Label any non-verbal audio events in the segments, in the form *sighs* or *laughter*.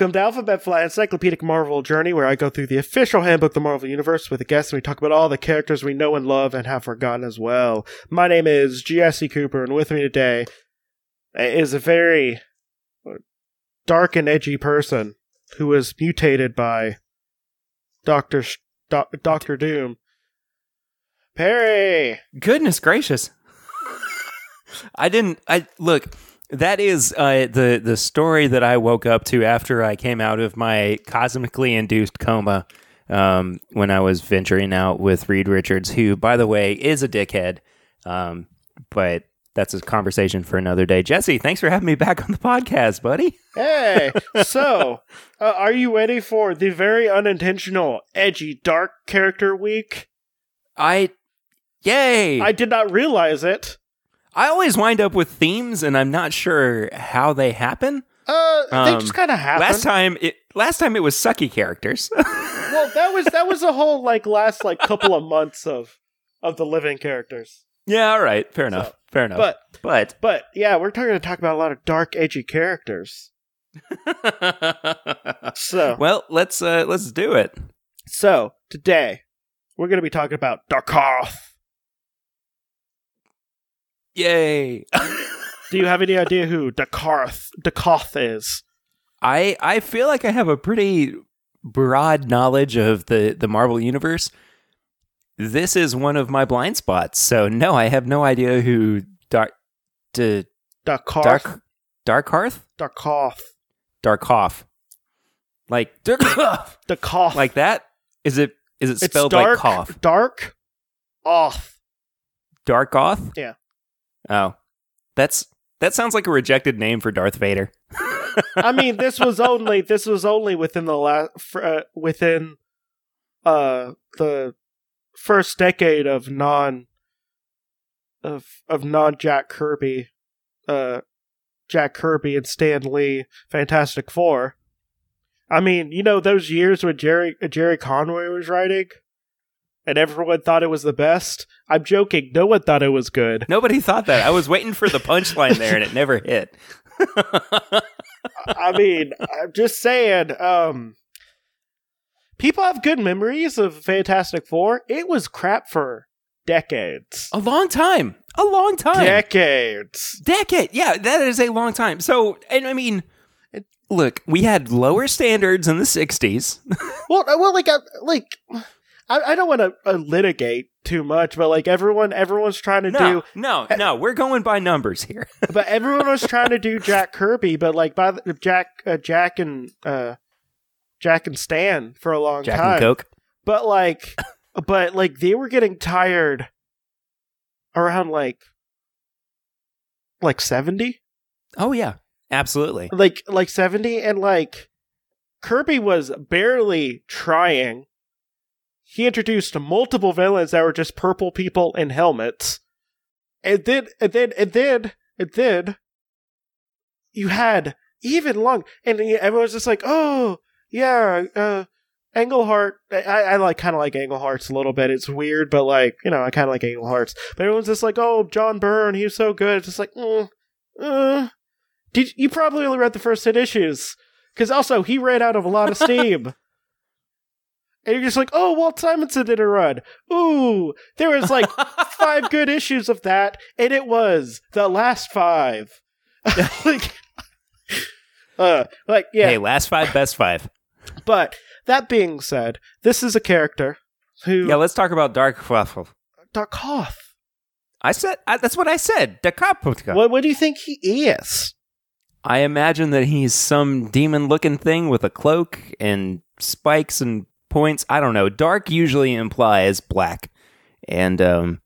Welcome to Alphabet Fly Encyclopedic Marvel Journey, where I go through the official handbook of the Marvel Universe with a guest and we talk about all the characters we know and love and have forgotten as well. My name is Jesse Cooper, and with me today is a very dark and edgy person who was mutated by Doctor Sh- Do- Doctor Doom. Perry. Goodness gracious. *laughs* I didn't I look, that is uh, the the story that I woke up to after I came out of my cosmically induced coma um, when I was venturing out with Reed Richards, who by the way is a dickhead. Um, but that's a conversation for another day. Jesse, thanks for having me back on the podcast, buddy. Hey, *laughs* so uh, are you ready for the very unintentional, edgy, dark character week? I yay. I did not realize it. I always wind up with themes, and I'm not sure how they happen. Uh, they Um, just kind of happen. Last time, it last time it was sucky characters. *laughs* well, that was that was a whole like last like couple of months of of the living characters. yeah, all right, fair enough, So, fair enough. But but but yeah, we're going to talk about a lot of dark, edgy characters. *laughs* So well, let's uh let's do it. so today we're going to be talking about Darkoth. Yay! Do you have any idea who Darkoth Darkoth is? I I feel like I have a pretty broad knowledge of the the Marvel universe. This is one of my blind spots. So no, I have no idea who Dark D- Darkoth. Dark Darkhearth Darkoth. Darkhoff. Like Darkhoff. *coughs* Darkoth. like that? Is it is it it's spelled dark, like cough? Dark. Off. Darkoth? Yeah. Oh. That's that sounds like a rejected name for Darth Vader. I mean, this was only this was only within the last uh, within uh the first decade of non of of non Jack Kirby, uh, Jack Kirby and Stan Lee Fantastic Four. I mean, you know those years when Gerry Gerry Conway was writing, and everyone thought it was the best. I'm joking. No one thought it was good. Nobody thought that. I was waiting for the punchline there and it never hit. *laughs* I mean, I'm just saying, um people have good memories of Fantastic Four. It was crap for decades. a long time. A long time. Decades. Decade. Yeah, that is a long time. So, and I mean, look, we had lower standards in the 60s. Well, uh, well, like, uh, like, I, I don't want to uh, litigate too much, but like everyone, everyone's trying to No, do, no, no. We're going by numbers here. *laughs* but everyone was trying to do Jack Kirby, but like by the, Jack, uh, Jack and uh, Jack and Stan for a long Jack time. and Coke. but like but like they were getting tired around like like 70 Oh, yeah. Absolutely. like like 70 and like kirby was barely trying he introduced multiple villains that were just purple people in helmets and then and then and then and then you had even long and everyone's just like oh yeah uh Englehart, I, I like kind of like Englehart's a little bit. It's weird, but like you know, I kind of like Englehart's. But everyone's just like, "Oh, John Byrne, he was so good." It's just like, mm, uh. did you probably only read the first ten issues? Because also he ran out of a lot of steam. *laughs* and you're just like, "Oh, Walt Simonson did a run." Ooh, there was like *laughs* five good issues of that, and it was the last five. *laughs* like, uh, like yeah, Hey, last five, best five. but that being said, this is a character who Yeah, let's talk about Dark Waffle. Darkoth. I said I, that's what I said. Dakaputka. What what do you think he is? I imagine that he's some demon-looking thing with a cloak and spikes and points. I don't know. Dark usually implies black, and um,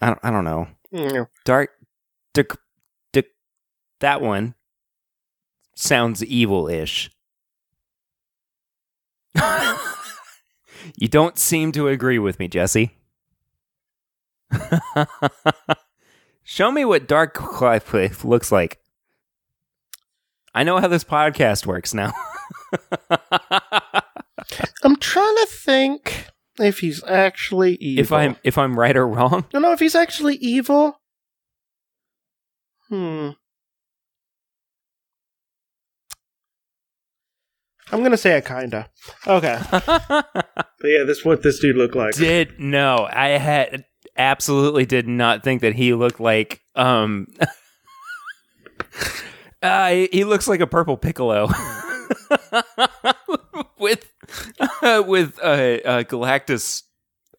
I don't, I don't know. Mm, Dark, dak, dak, that one sounds evil-ish. *laughs* you don't seem to agree with me, Jesse. *laughs* Show me what Dark Cliff looks like. I know how this podcast works now. *laughs* I'm trying to think if he's actually evil. if I'm if I'm right or wrong. I don't know if he's actually evil. Hmm. I'm gonna say a kinda. Okay. *laughs* but yeah, this what this dude looked like. did no, I had absolutely did not think that he looked like um. *laughs* uh, he, he looks like a purple piccolo. *laughs* with *laughs* with uh, uh, Galactus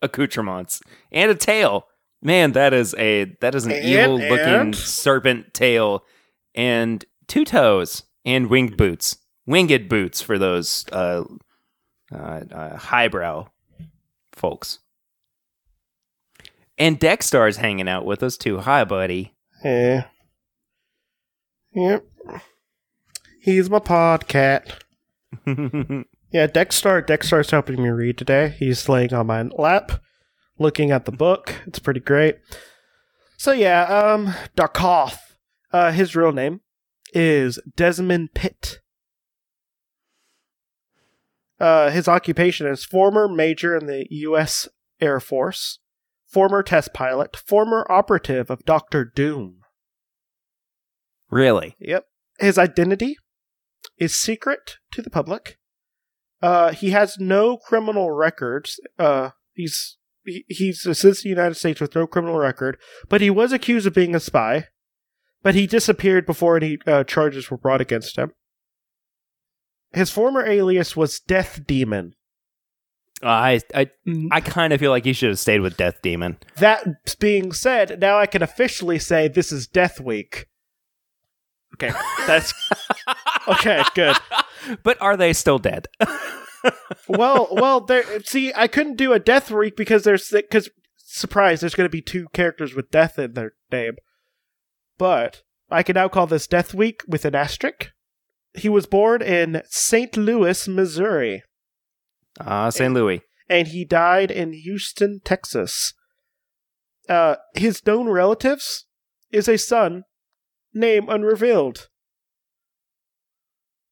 accoutrements and a tail. Man, that is a that is an And- evil looking and? serpent tail and two toes and winged boots. Winged boots for those uh, uh, uh, highbrow folks. And Dextar's hanging out with us too. Hi, buddy. Yeah. Yep. He's my podcat. *laughs* Yeah, Dexstar. Dexstar's helping me read today. He's laying on my lap, looking at the book. It's pretty great. So yeah, um, Darkoth. Uh, his real name is Desmond Pitt. Uh, his occupation is former major in the U.S. Air Force, former test pilot, former operative of Doctor Doom. really? Yep. His identity is secret to the public. Uh, he has no criminal records. Uh, he's he, he's a citizen of the United States with no criminal record, but he was accused of being a spy. But he disappeared before any uh, charges were brought against him. His former alias was Death Demon. I I I kind of feel like he should have stayed with Death Demon. That being said, now I can officially say this is Death Week. Okay, that's *laughs* okay. Good. But are they still dead? *laughs* well, well, there. See, I couldn't do a death week because there's because surprise, there's going to be two characters with death in their name. But I can now call this Death Week with an asterisk. He was born in St. Louis, Missouri, Ah, St. Louis. and he died in Houston, Texas. Uh, his known relatives is a son, name unrevealed.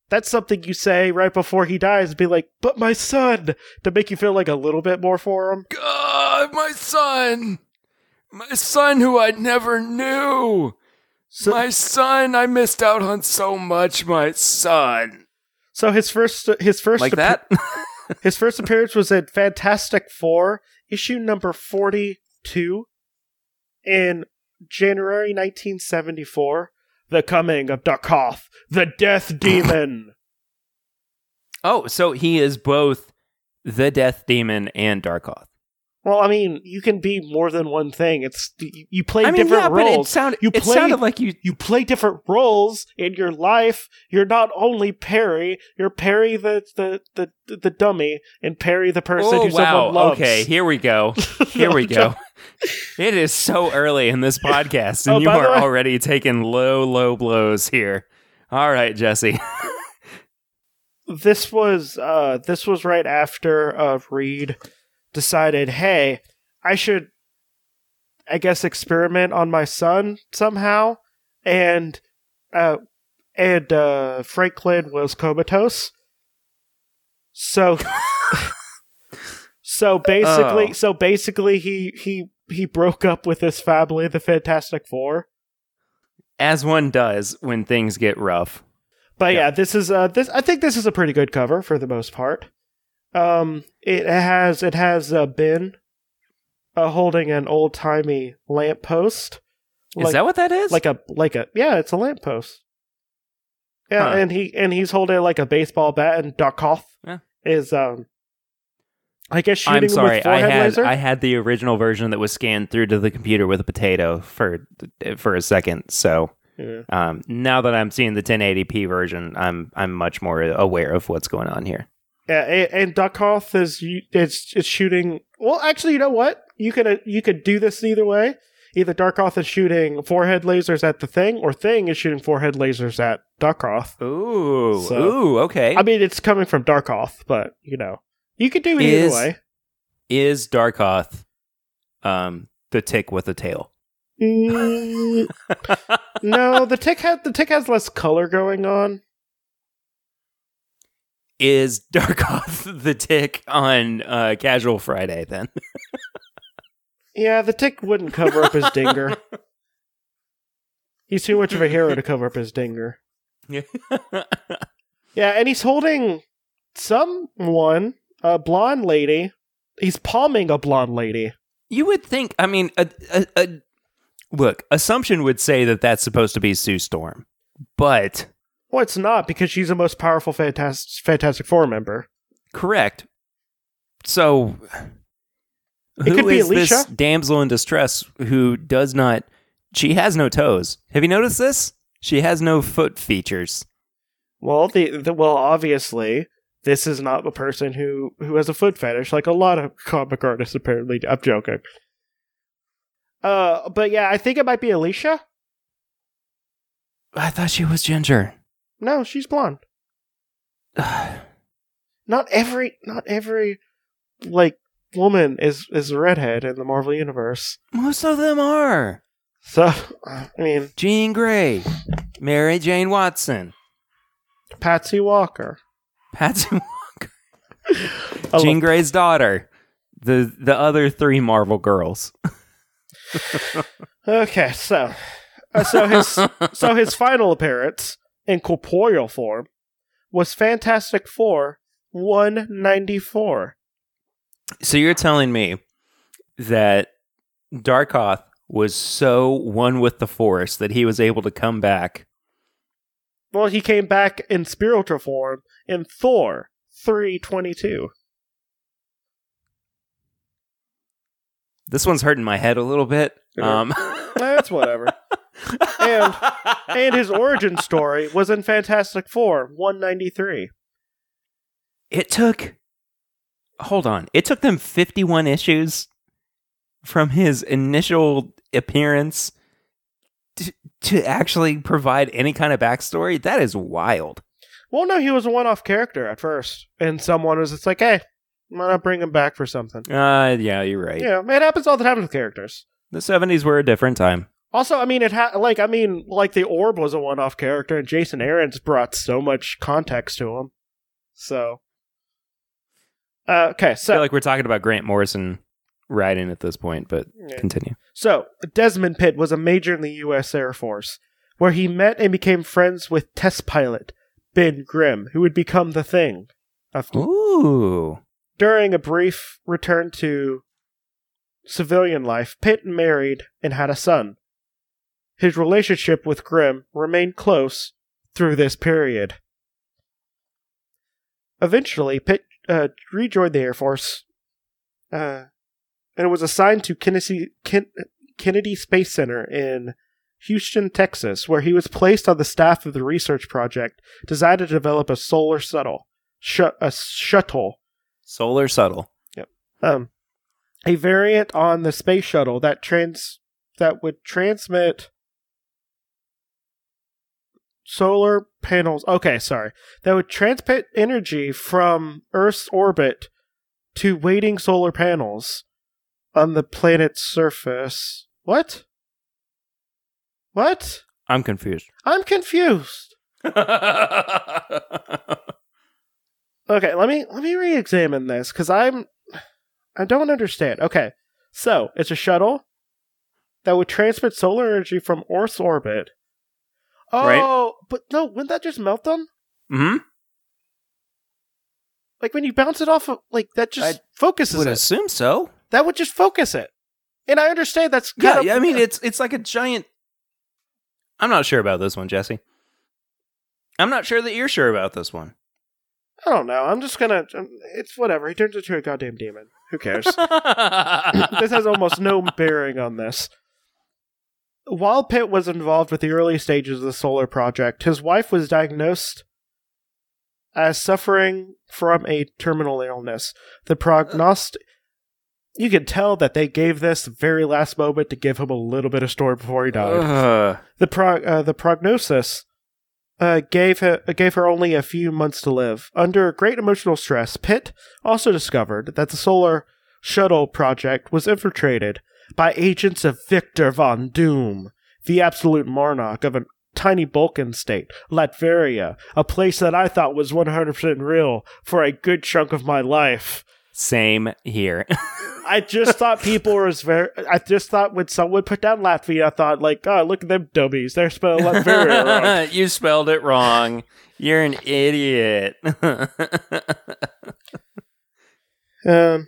That's something you say right before he dies, be like, "But my son," to make you feel like a little bit more for him. God, my son, my son who I never knew, So, my son. I missed out on so much. My son, so his first, his first, like that. *laughs* his first appearance was in Fantastic Four, issue number forty-two, in January nineteen seventy-four. The coming of Darkoth, the Death Demon. *laughs* oh, so he is both the Death Demon and Darkoth. well, I mean, you can be more than one thing. It's you- play I mean, different yeah, but it roles. sounded You it sounded like you. you play different roles in your life. You're not only Perry, you're Perry the the the, the dummy and Perry the person Oh who wow! someone loves. Okay, here we go. *laughs* Here we go. It is so early in this *laughs* podcast, and Oh, you are already taking low, low blows here. All right, Jesse. This was uh this was right after uh Reed decided, hey, I should I guess experiment on my son somehow and uh and uh Franklin was comatose. So *laughs* So basically Oh. so basically he he he broke up with his family, the Fantastic Four. As one does when things get rough. But yeah. Yeah. this is uh this I think this is a pretty good cover for the most part. Um it has it has uh, Ben uh, holding an old timey lamppost. Is that what that is? like a like a yeah, it's a lamppost. Yeah, Huh. and he and he's holding like a baseball bat and Darkoth Yeah. is um I guess shooting I'm sorry. I had laser. I had the original version that was scanned through to the computer with a potato for for a second. So Yeah. um, now that I'm seeing the 1080p version, I'm I'm much more aware of what's going on here. Yeah, and, and Darkoth is it's it's shooting. Well, actually, you know what? You could uh, you could do this either way. Either Darkoth is shooting forehead lasers at the thing, or Thing is shooting forehead lasers at Darkoth. Ooh, So- ooh, okay. I mean, it's coming from Darkoth, but you know, you could do it Is- either way. Is Darkoth um the tick with a tail? Mm, *laughs* no, the tick has the tick has less color going on. Is Darkoth *laughs* the tick on uh, Casual Friday then? *laughs* Yeah, the tick wouldn't cover up his dinger. He's too much of a hero to cover up his dinger. Yeah, and he's holding someone, a blonde lady, he's palming a blonde lady. You would think. I mean, a, a, a, look. Assumption would say that that's supposed to be Sue Storm, but Well, it's not because she's the most powerful Fantastic Fantastic Four member. correct. So, It could be is this Alicia. damsel in distress who does not? She has no toes. Have you noticed this? She has no foot features. Well, the, the well, obviously, this is not a person who who has a foot fetish, like a lot of comic artists apparently. I'm joking. Uh, but yeah, I think it might be Alicia. I thought she was ginger. No, she's blonde. *sighs* Not every, not every, like woman is is a redhead in the Marvel universe. Most of them are. So, I mean, Jean Grey, Mary Jane Watson, Patsy Walker. Patsy I Jean Grey's daughter, the the other three Marvel girls. *laughs* Okay, so, uh, so his so his final appearance in corporeal form was Fantastic Four 194. So you're telling me that Darkoth was so one with the Force that he was able to come back. Well, he came back in spiritual form in Thor 322. This one's hurting my head a little bit. Um, *laughs* That's whatever. And- and his origin story was in Fantastic Four 193. it took. Hold on. It took them 51 issues from his initial appearance to, to actually provide any kind of backstory. That is wild. Well, no, he was a one-off character at first, and someone was just like, "Hey, why not bring him back for something?" Uh, yeah, you're right. Yeah, it happens all the time with characters. The 70s were a different time. Also, I mean, it had like I mean, like the orb was a one-off character, and Jason Aaron's brought so much context to him. So, uh, okay, I so feel like we're talking about Grant Morrison writing at this point, but Yeah. continue. so Desmond Pitt was a major in the U.S. Air Force, where he met and became friends with test pilot Ben Grimm, who would become the Thing. Of- Ooh. During a brief return to civilian life, Pitt married and had a son. His relationship with Grimm remained close through this period. Eventually, Pitt uh, rejoined the Air Force uh, and it was assigned to Kennedy, Ken- Kennedy Space Center in Houston, Texas, where he was placed on the staff of the research project designed to develop a solar shuttle. Sh- a shuttle Solar subtle. um, a variant on the space shuttle that trans that would transmit solar panels. Okay, sorry, that would transmit energy from Earth's orbit to waiting solar panels on the planet's surface. What? What? I'm confused. I'm confused. *laughs* Okay, let me let me re-examine this because I'm I don't understand. Okay, so it's a shuttle that would transmit solar energy from Earth's orbit. Oh, Right. but no, wouldn't that just melt them? hmm Like when you bounce it off of like that just I focuses Would it. assume so. That would just focus it. And I understand that's Yeah, of- yeah, I mean *laughs* it's it's like a giant. I'm not sure about this one, Jesse. I'm not sure that you're sure about this one. I don't know. I'm just gonna. um, It's whatever. He turns into a goddamn demon. Who cares? *laughs* *laughs* this has almost no bearing on this. While Pitt was involved with the early stages of the solar project, his wife was diagnosed as suffering from a terminal illness. The prognostic. You can tell that they gave this very last moment to give him a little bit of story before he died. Ugh. The pro- uh, the prognosis uh, gave her gave her only a few months to live. Under great emotional stress, Pitt also discovered that the solar shuttle project was infiltrated by agents of Victor von Doom, the absolute monarch of a tiny Balkan state, Latveria, a place that I thought was 100% real for a good chunk of my life. Same here. *laughs* I just thought people were very. I just thought when someone put down Latvia, I thought like, oh, look at them dummies. They're spelled Latveria *laughs* wrong. you spelled it wrong. You're an idiot. *laughs* Um.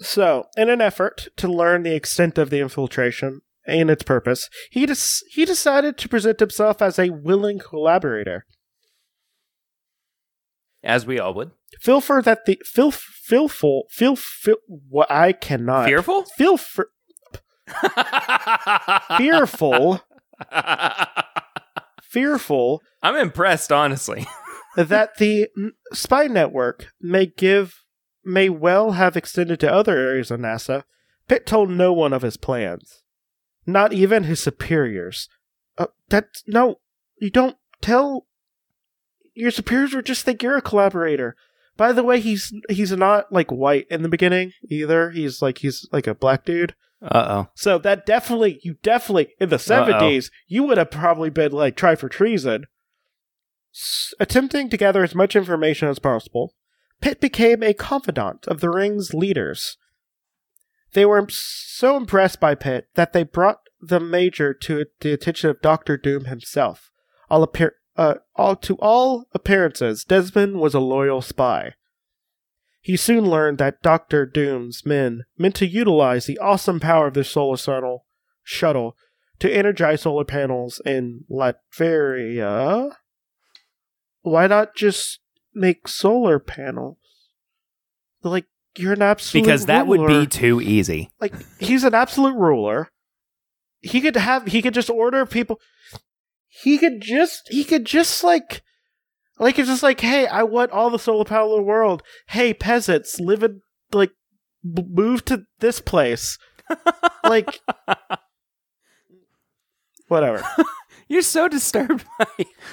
So, in an effort to learn the extent of the infiltration and its purpose, he des- he decided to present himself as a willing collaborator. As we all would. Feel for that the feel fearful feel feel what I cannot Fearful? feel f- fearful *laughs* fearful I'm impressed, honestly. *laughs* that the spy network may give may well have extended to other areas of NASA. Pitt told no one of his plans, not even his superiors. Uh, that no, you don't tell. Your superiors would just think you're a collaborator. By the way, he's he's not like white in the beginning either. He's like he's like a black dude. Uh oh. So that definitely, you definitely, in the 70s, you would have probably been like, try for treason. S- attempting to gather as much information as possible, Pitt became a confidant of the Ring's leaders. They were so impressed by Pitt that they brought the Major to the attention of Doctor Doom himself. All, appear- uh, all to all appearances, Desmond was a loyal spy. He soon learned that Doctor Doom's men meant to utilize the awesome power of the solar shuttle, shuttle to energize solar panels in Latveria. Why not just make solar panels? Like you're an absolute Because that would be too easy. like he's an absolute ruler. He could have he could just order people. He could just he could just like like it's just like hey I want all the solar power in the world. Hey peasants, live in like b- move to this place. *laughs* like whatever. *laughs* You're so disturbed by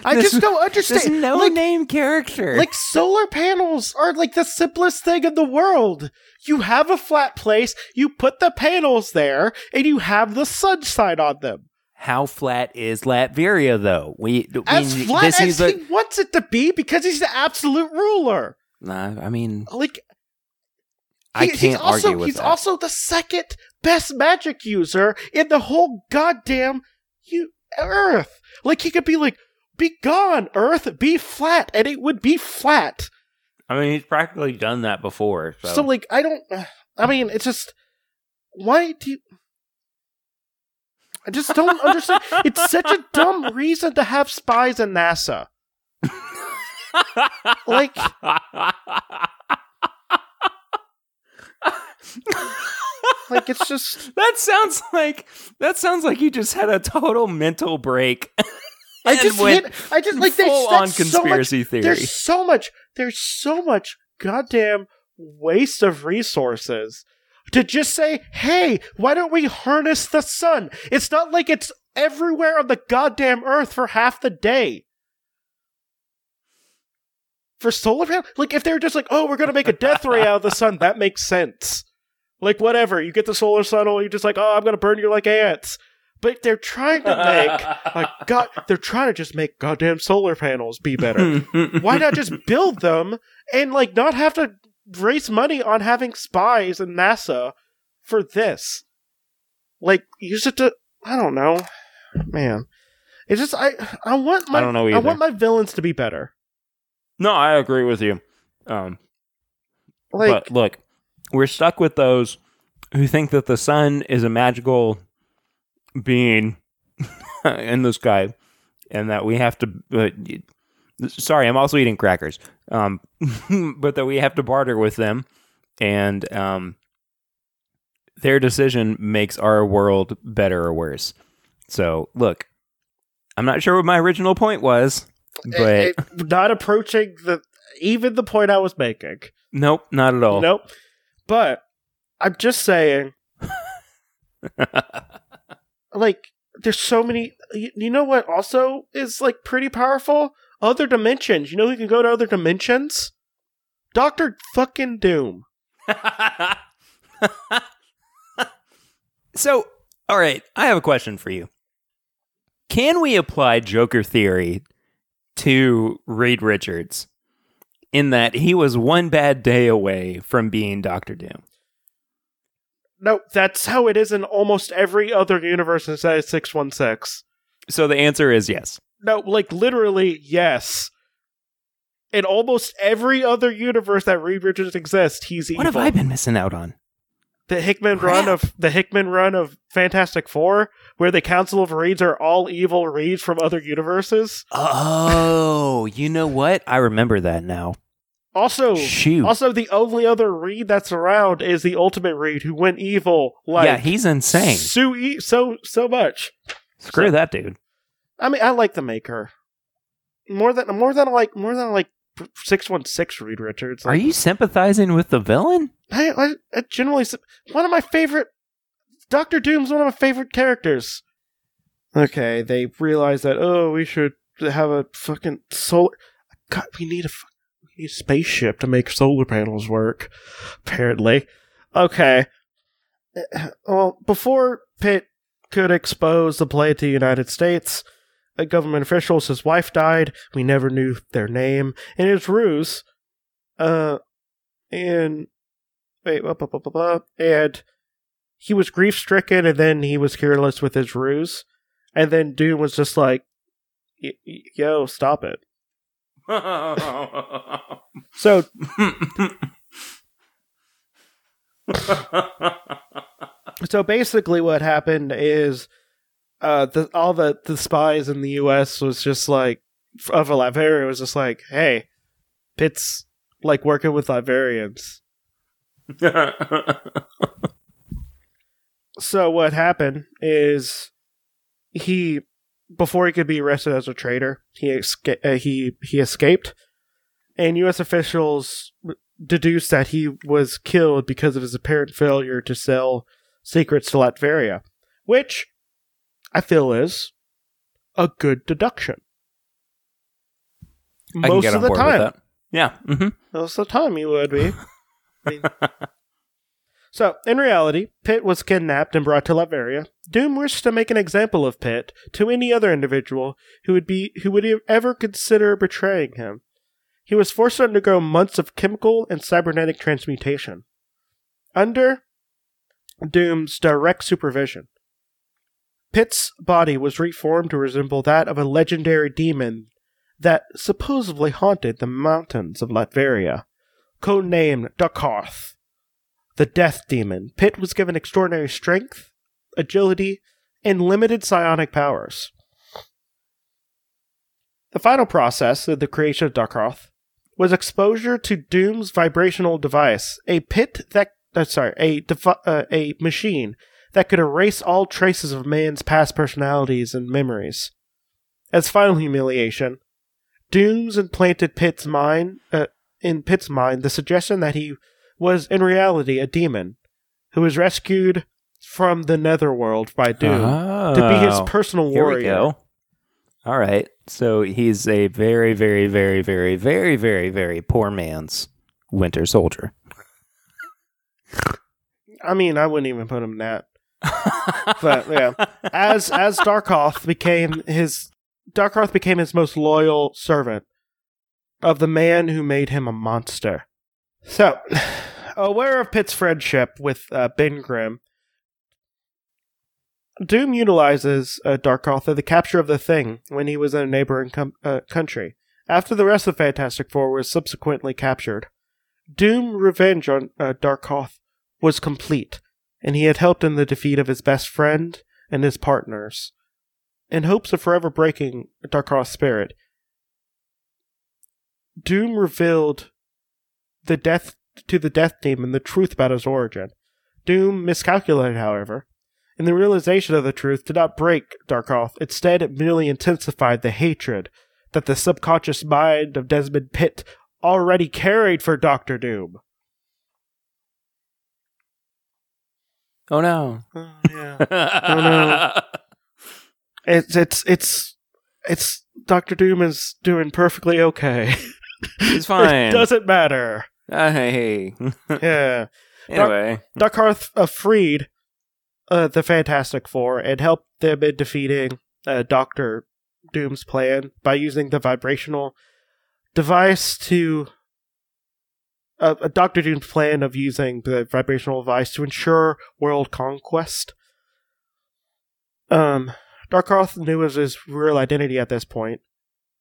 I this- just don't understand. no like, name character. like solar panels are like the simplest thing in the world. You have a flat place, you put the panels there, and you have the sun sunshine on them. How flat is Latveria, though? We, we as flat this as is a. he wants it to be because he's the absolute ruler. Nah, I mean, Like I he- can't he's also, argue with He's that. also the second best magic user in the whole goddamn you, Earth. Like he could be like, "Be gone, Earth, be flat," and it would be flat. I mean, he's practically done that before. So, So, like, I don't. I mean, it's just why do you? I just don't understand. It's such a dumb reason to have spies in NASA. Like, like it's just. that sounds like that sounds like you just had a total mental break. I just went hit. I just like full on that's so much- conspiracy theory. There's so much. There's so much goddamn waste of resources to just say, "Hey, why don't we harness the sun?" It's not like it's everywhere on the goddamn earth for half the day. For solar panel, like if they're just like, "Oh, we're gonna make a death ray out of the sun," that makes sense. Like whatever, you get the solar tunnel, you're just like, "Oh, I'm gonna burn you like ants." But they're trying to make like *laughs* God, they're trying to just make goddamn solar panels be better. *laughs* Why not just build them and like not have to raise money on having spies in NASA for this? Like use it to I don't know, man. It's just I I want my I don't know either. I want my villains to be better. No, I agree with you. Um, Like but look, we're stuck with those who think that the sun is a magical being *laughs* in the sky, and that we have to. Uh, sorry, I'm also eating crackers. Um, *laughs* but that we have to barter with them, and um, their decision makes our world better or worse. So, look, I'm not sure what my original point was, but it- *laughs* it- not approaching the even the point I was making. nope, not at all. Nope. But I'm just saying, *laughs* like, there's so many. You, you know what? Also, is like pretty powerful. Other dimensions. You know who can go to other dimensions? Doctor fucking Doom. *laughs* so, all right, I have a question for you. Can we apply Joker theory to Reed Richards in that he was one bad day away from being Doctor Doom? No, that's how it is in almost every other universe inside of 616. So the answer is yes. No, like literally, yes. In almost every other universe that Reed Richards exists, he's evil. What have I been missing out on? the Hickman Crap. run of the Hickman run of Fantastic Four, where the Council of Reeds are all evil Reeds from other universes. Oh, you know what? I remember that now. Also, Shoot. also the only other Reed that's around is the Ultimate Reed, who went evil like yeah, he's insane. so so so much. Screw so- that dude. I mean, I like the Maker more than more than I like more than I like six one six Reed Richards. Are you sympathizing with the villain? I, I, I generally one of my favorite Doctor Doom's one of my favorite characters. Okay, they realize that oh, we should have a fucking solar. God, we need a we need a spaceship to make solar panels work. Apparently, okay. Uh, Well, before Pitt could expose the play to the United States, a government officials, his wife died. We never knew their name, and his ruse. Uh, and wait, up, up, up, up, up, and he was grief stricken, and then he was careless with his ruse, and then Doom was just like, "Y- y- "Yo, stop it." *laughs* So *laughs* So basically, what happened is, uh, the all the the spies in the U.S. was just like of Latveria was just like, hey, Pitt's like working with Latvians. *laughs* So what happened is he before he could be arrested as a traitor, he esca- uh, he he escaped, and U.S. officials deduced that he was killed because of his apparent failure to sell secrets to Latveria, which I feel is a good deduction. Most of the time. Yeah. hmm most of the time, you would be. *laughs* I mean- so, in reality, Pitt was kidnapped and brought to Latveria. Doom wished to make an example of Pitt to any other individual who would be who would ever consider betraying him. He was forced to undergo months of chemical and cybernetic transmutation. Under Doom's direct supervision, Pitt's body was reformed to resemble that of a legendary demon that supposedly haunted the mountains of Latveria. Codenamed Darkoth, the Death Demon, Pitt was given extraordinary strength, agility, and limited psionic powers. The final process of the creation of Darkoth was exposure to Doom's vibrational device, a pit that uh, sorry, a devi- uh, a machine that could erase all traces of man's past personalities and memories. As final humiliation, Dooms implanted Pitt's mind uh, in Pitt's mind the suggestion that he was in reality a demon who was rescued from the netherworld by Doom to be his Oh, personal Here warrior. we go. All right. So he's a very, very, very, very, very, very, very poor man's Winter Soldier. I mean, I wouldn't even put him in that. *laughs* But yeah, as as Darkoth became his Darkoth became his most loyal servant of the man who made him a monster. So, *sighs* aware of Pitt's friendship with uh, Ben Grimm, Doom utilizes uh, Darkoth at the capture of the Thing when he was in a neighboring com- uh, country. After the rest of Fantastic Four was subsequently captured, Doom revenge on uh, Darkoth was complete, and he had helped in the defeat of his best friend and his partners. In hopes of forever breaking Darkoth's spirit, Doom revealed the death to the Death Demon the truth about his origin. Doom miscalculated, however, and the realization of the truth did not break Darkoth. Instead, it merely intensified the hatred that the subconscious mind of Desmond Pitt already carried for Doctor Doom. Oh no. Oh, yeah. no. *laughs* It's it's it's it's Doctor Doom is doing perfectly okay. He's *laughs* fine. it doesn't matter. Uh, hey. *laughs* Yeah, anyway. Darkoth uh, freed uh, the Fantastic Four and helped them in defeating uh, Doctor Doom's plan by using the vibrational device to uh, Doctor Doom's plan of using the vibrational device to ensure world conquest. Um, Darkoth knew his real identity at this point.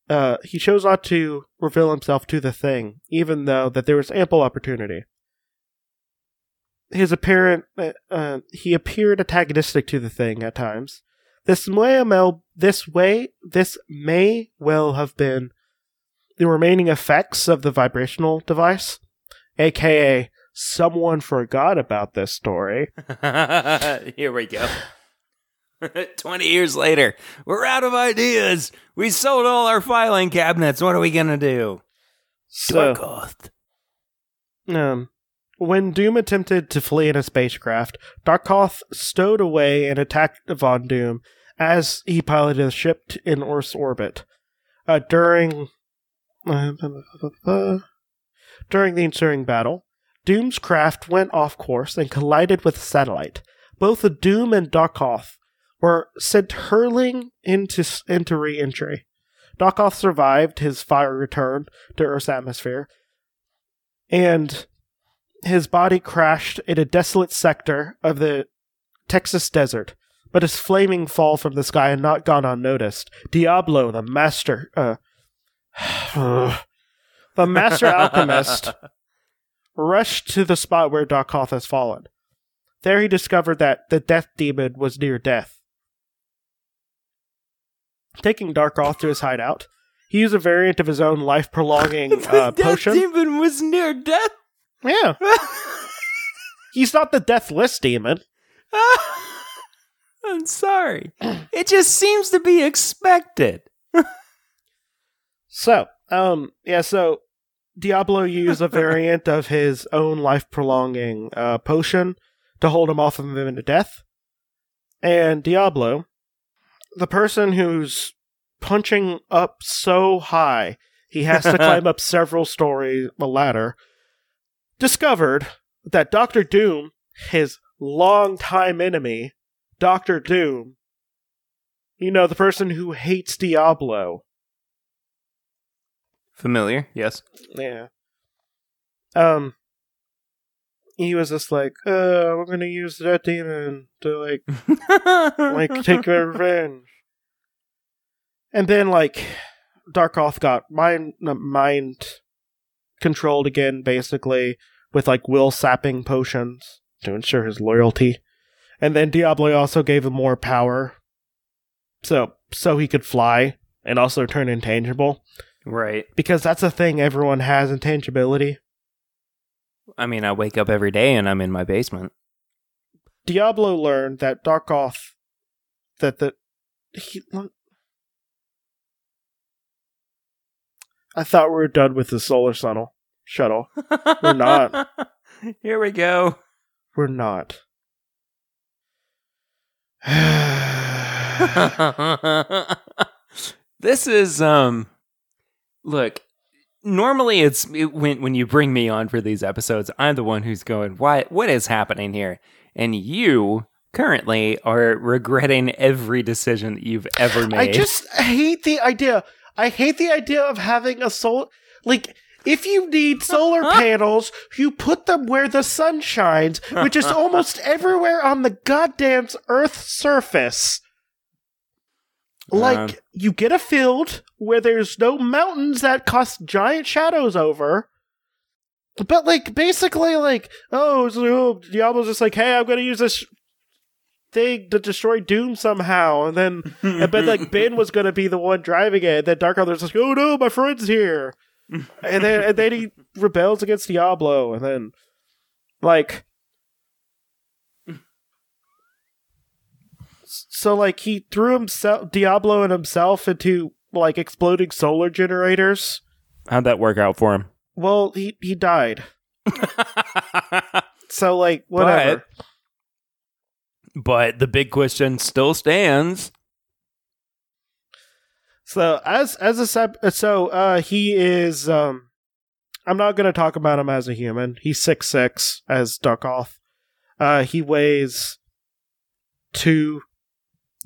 Uh, he chose not to reveal himself to the Thing, even though that there was ample opportunity. His apparent, uh, uh, he appeared antagonistic to the Thing at times. This may, this way, this may well have been the remaining effects of the vibrational device, aka someone forgot about this story. *laughs* Here we go. *laughs* 20 years later, we're out of ideas. We sold all our filing cabinets. What are we going to do? So, Darkoth. um, when Doom attempted to flee in a spacecraft, Darkoth stowed away and attacked Von Doom as he piloted the ship in Earth's orbit. Uh, during during the ensuing battle, Doom's craft went off course and collided with a satellite. Both the Doom and Darkoth were sent hurling into into re-entry. Darkoth survived his fire return to Earth's atmosphere, and his body crashed in a desolate sector of the Texas desert. But his flaming fall from the sky had not gone unnoticed. Diablo, the master, uh, *sighs* the master alchemist, rushed to the spot where Darkoth has fallen. There he discovered that the death demon was near death. Taking Darkoth to his hideout, he used a variant of his own life prolonging *laughs* uh, the potion. demon was near death. Yeah. *laughs* He's not the deathless demon. *laughs* I'm sorry. *clears throat* It just seems to be expected. So, um, yeah, so Diablo *laughs* used a variant of his own life prolonging uh, potion to hold him off of him into death. And Diablo, the person who's punching up so high he has to *laughs* climb up several stories a ladder, discovered that Doctor Doom, his longtime enemy, Doctor Doom, you know, the person who hates Diablo, Familiar, yes. Yeah. Um. He was just like, "Uh, we're gonna use that demon to like, *laughs* like take revenge." And then like, Darkoth got mind uh, mind controlled again, basically with like will sapping potions to ensure his loyalty. And then Diablo also gave him more power, so so he could fly and also turn intangible right. because that's a thing everyone has intangibility. I mean, I wake up every day and I'm in my basement. Diablo learned that Darkoth that the he I thought we were done with the solar shuttle. Shuttle. We're not. *laughs* Here we go. We're not. *sighs* *laughs* this is um look normally it's it, when when you bring me on for these episodes i'm the one who's going what what is happening here and you currently are regretting every decision that you've ever made I just hate the idea. I hate the idea of having a solar like if you need solar panels, you put them where the sun shines, which is *laughs* almost everywhere on the goddamn Earth's surface. Like, Um. you get a field where there's no mountains that cast giant shadows over. But, like, basically, like, oh, so oh, Diablo's just like, hey, I'm gonna use this thing to destroy Doom somehow. And then, I bet, like, *laughs* Ben was gonna be the one driving it. And then Dark Other's like, oh no, my friend's here. and then, and then he *laughs* rebels against Diablo. And then, like, so like he threw himself Diablo and himself into like exploding solar generators. how'd that work out for him Well, he he died. *laughs* So like whatever. but the big question still stands So as as a sep- so uh he is um I'm not going to talk about him as a human. He's six six as Darkoth. Uh he weighs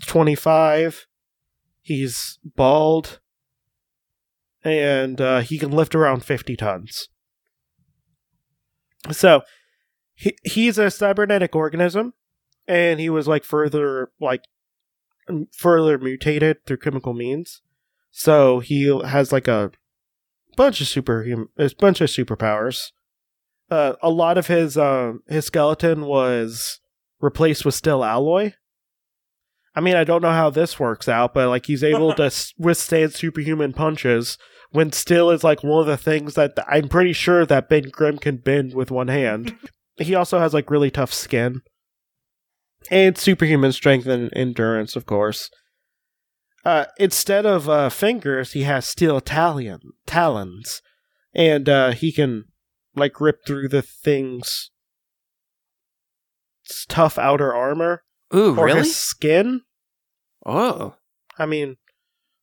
225. He's bald and uh he can lift around 50 tons. So he he's a cybernetic organism, and he was like further like further mutated through chemical means. So he has like a bunch of super, a bunch of superpowers. Uh, a lot of his um his skeleton was replaced with steel alloy. I mean, I don't know how this works out, but like he's able to *laughs* withstand superhuman punches when steel is like one of the things that I'm pretty sure that Ben Grimm can bend with one hand. *laughs* he also has like really tough skin and superhuman strength and endurance, of course. Uh, instead of uh, fingers, he has steel talion, talons, and uh, he can like rip through the thing's s- tough outer armor Ooh, or really? his skin. Oh, I mean,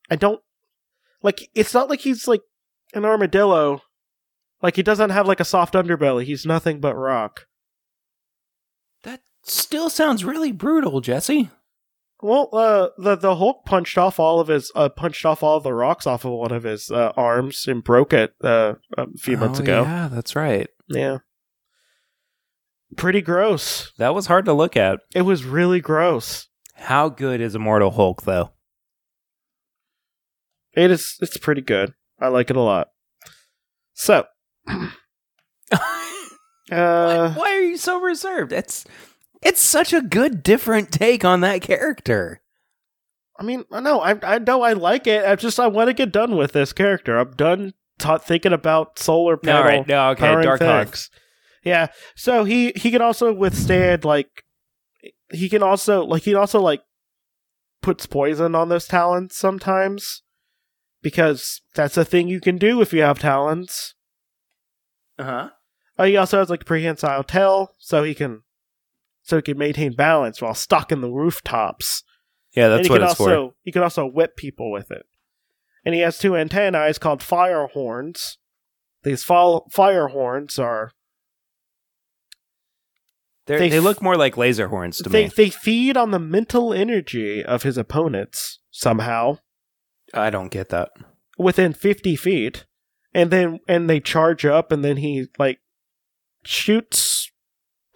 I don't like. It's not like he's like an armadillo. Like he doesn't have like a soft underbelly. He's nothing but rock. that still sounds really brutal, Jesse. Well, uh, the the Hulk punched off all of his uh, punched off all of the rocks off of one of his uh, arms and broke it uh, a few months Oh, ago. Yeah, that's right. Yeah. Pretty gross. That was hard to look at. It was really gross. How good is Immortal Hulk, though? It is. It's pretty good. I like it a lot. So, *laughs* uh, Why are you so reserved? It's it's such a good, different take on that character. I mean, I know, I I know I like it. I just I want to get done with this character. I'm done ta thinking about solar panel. All right, no, okay, Darkoth. Yeah. So he he can also withstand like he can also like he also like puts poison on those talons sometimes because that's a thing you can do if you have talons. Uh huh. Uh, he also has like prehensile tail, so he can so he can maintain balance while stuck in the rooftops. Yeah, and that's he what can it's also he can also whip people with it. And he has two antennae called fire horns. These fol- fire horns are They're, they they f- look more like laser horns to they me. they feed on the mental energy of his opponents somehow I don't get that. within 50 feet and then and they charge up and then he like shoots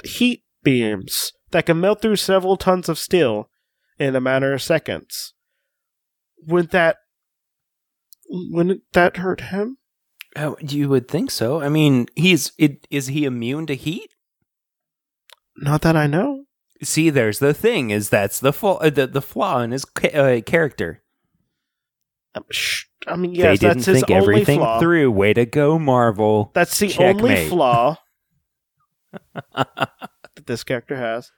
heat beams that can melt through several tons of steel in a matter of seconds Wouldn't that wouldn't that hurt him Oh, you would think so. I mean, he's it, is he immune to heat? Not that i know See, there's the thing. Is that's the flaw, uh, the, the flaw in his ca- uh, character. Um, sh- i mean they yes didn't that's his think only everything flaw through. Way to go, Marvel. that's the only flaw *laughs* that this character has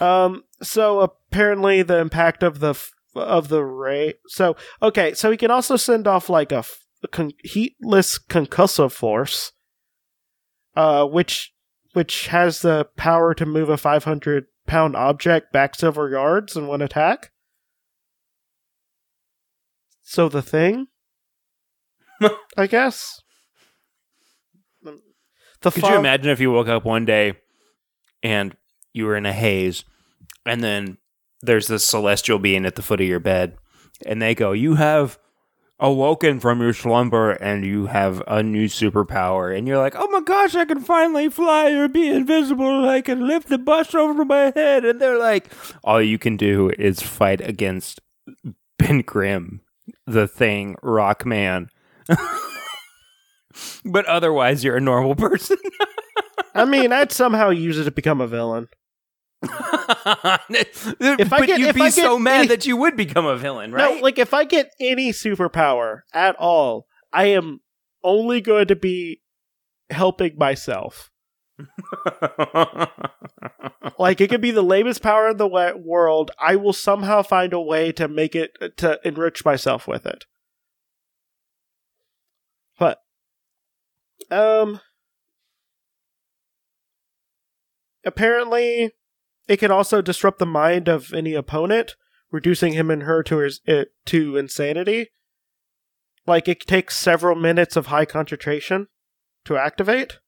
um so apparently the impact of the f- of the ray so okay so he can also send off like a, f- a con- heatless concussive force uh which which has the power to move a 500 pound object back several yards in one attack. So the thing *laughs* i guess. The Could fog- you imagine if you woke up one day and you were in a haze, and then there's this celestial being at the foot of your bed, and they go, "You have awoken from your slumber, and you have a new superpower," and you're like, "Oh my gosh, I can finally fly or be invisible! I can lift the bus over my head!" And they're like, "All you can do is fight against Ben Grimm, the Thing, Rockman." *laughs* but otherwise, you're a normal person. *laughs* I mean, I'd somehow use it to become a villain. If I but get- you'd be I so mad any- that you would become a villain, right? No, like if I get any superpower at all, I am only going to be helping myself. *laughs* Like it could be the lamest power in the world. I will somehow find a way to make it to enrich myself with it. But um apparently it can also disrupt the mind of any opponent, reducing him and her to his, uh, to insanity. Like it takes several minutes of high concentration to activate.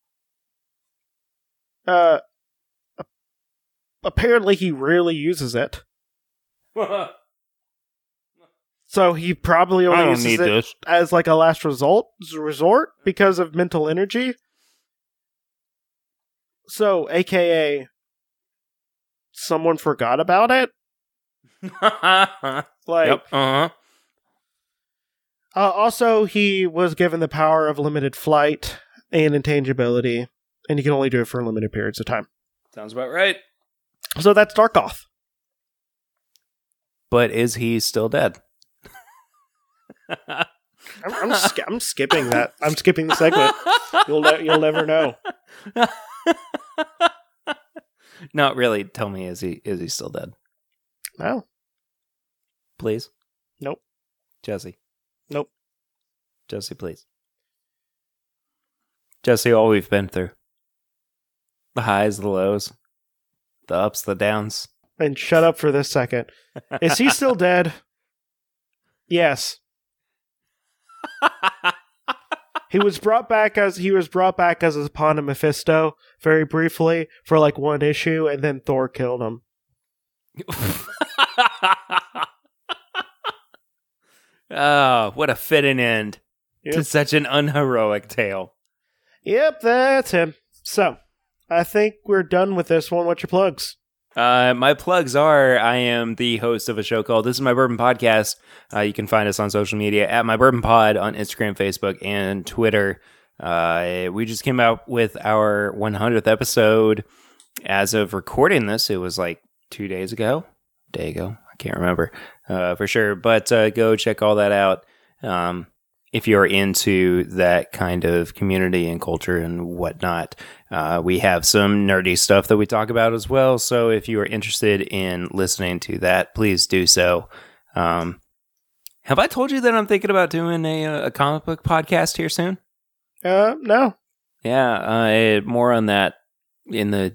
Uh apparently he rarely uses it. *laughs* So he probably only I uses need it this. as like a last result resort because of mental energy. So, AKA, someone forgot about it. *laughs* Like, yep. Uh huh. uh, also, he was given the power of limited flight and intangibility, and he can only do it for limited periods of time. Sounds about right. So that's Darkoth. But is he still dead? *laughs* I'm, I'm, sk- I'm skipping that. I'm skipping the segment. *laughs* You'll ne- you'll never know. Not really. Tell me, is he is he still dead? No. Please. Nope. Jesse. Nope. Jesse, please. Jesse, all we've been through. The highs, the lows, the ups, the downs. And shut up for this second. Is he still *laughs* dead? Yes. *laughs* He was brought back as he was brought back as a pawn of Mephisto very briefly for like one issue, and then Thor killed him. *laughs* oh, what a fitting end to such an unheroic tale. Yep, that's him. So, I think we're done with this one. What's your plugs? Uh, my plugs are I am the host of a show called This is My Bourbon Podcast. Uh, you can find us on social media at My Bourbon Pod on Instagram, Facebook, and Twitter. Uh, we just came out with our 100th episode. As of recording this, it was like two days ago, day ago. I can't remember uh, for sure, but uh, go check all that out. Um, if you're into that kind of community and culture and whatnot, uh, we have some nerdy stuff that we talk about as well. So if you are interested in listening to that, please do so. Um, have I told you that I'm thinking about doing a, uh, a comic book podcast here soon? Uh, no. Yeah, uh, more on that in the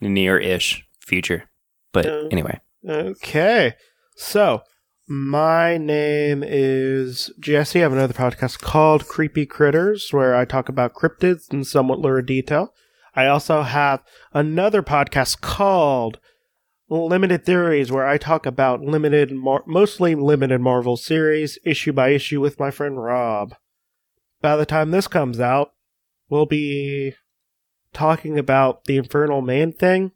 near-ish future. But Uh, anyway, Okay. So, my name is Jesse. I have another podcast called Creepy Critters where I talk about cryptids in somewhat lurid detail. I also have another podcast called Limited Theories where I talk about limited, mar- mostly limited Marvel series issue by issue with my friend Rob. By the time this comes out, we'll be talking about the Infernal Man thing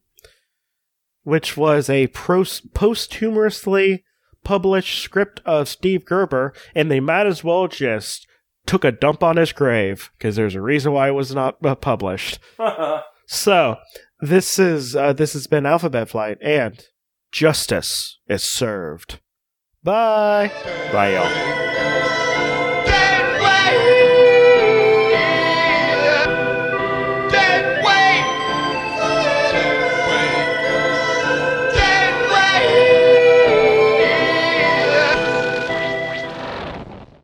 which was a pros- posthumously published script of Steve Gerber, and they might as well just took a dump on his grave because there's a reason why it was not uh, published. *laughs* So this is uh, this has been Alphabet Flight, and justice is served. Bye. bye y'all.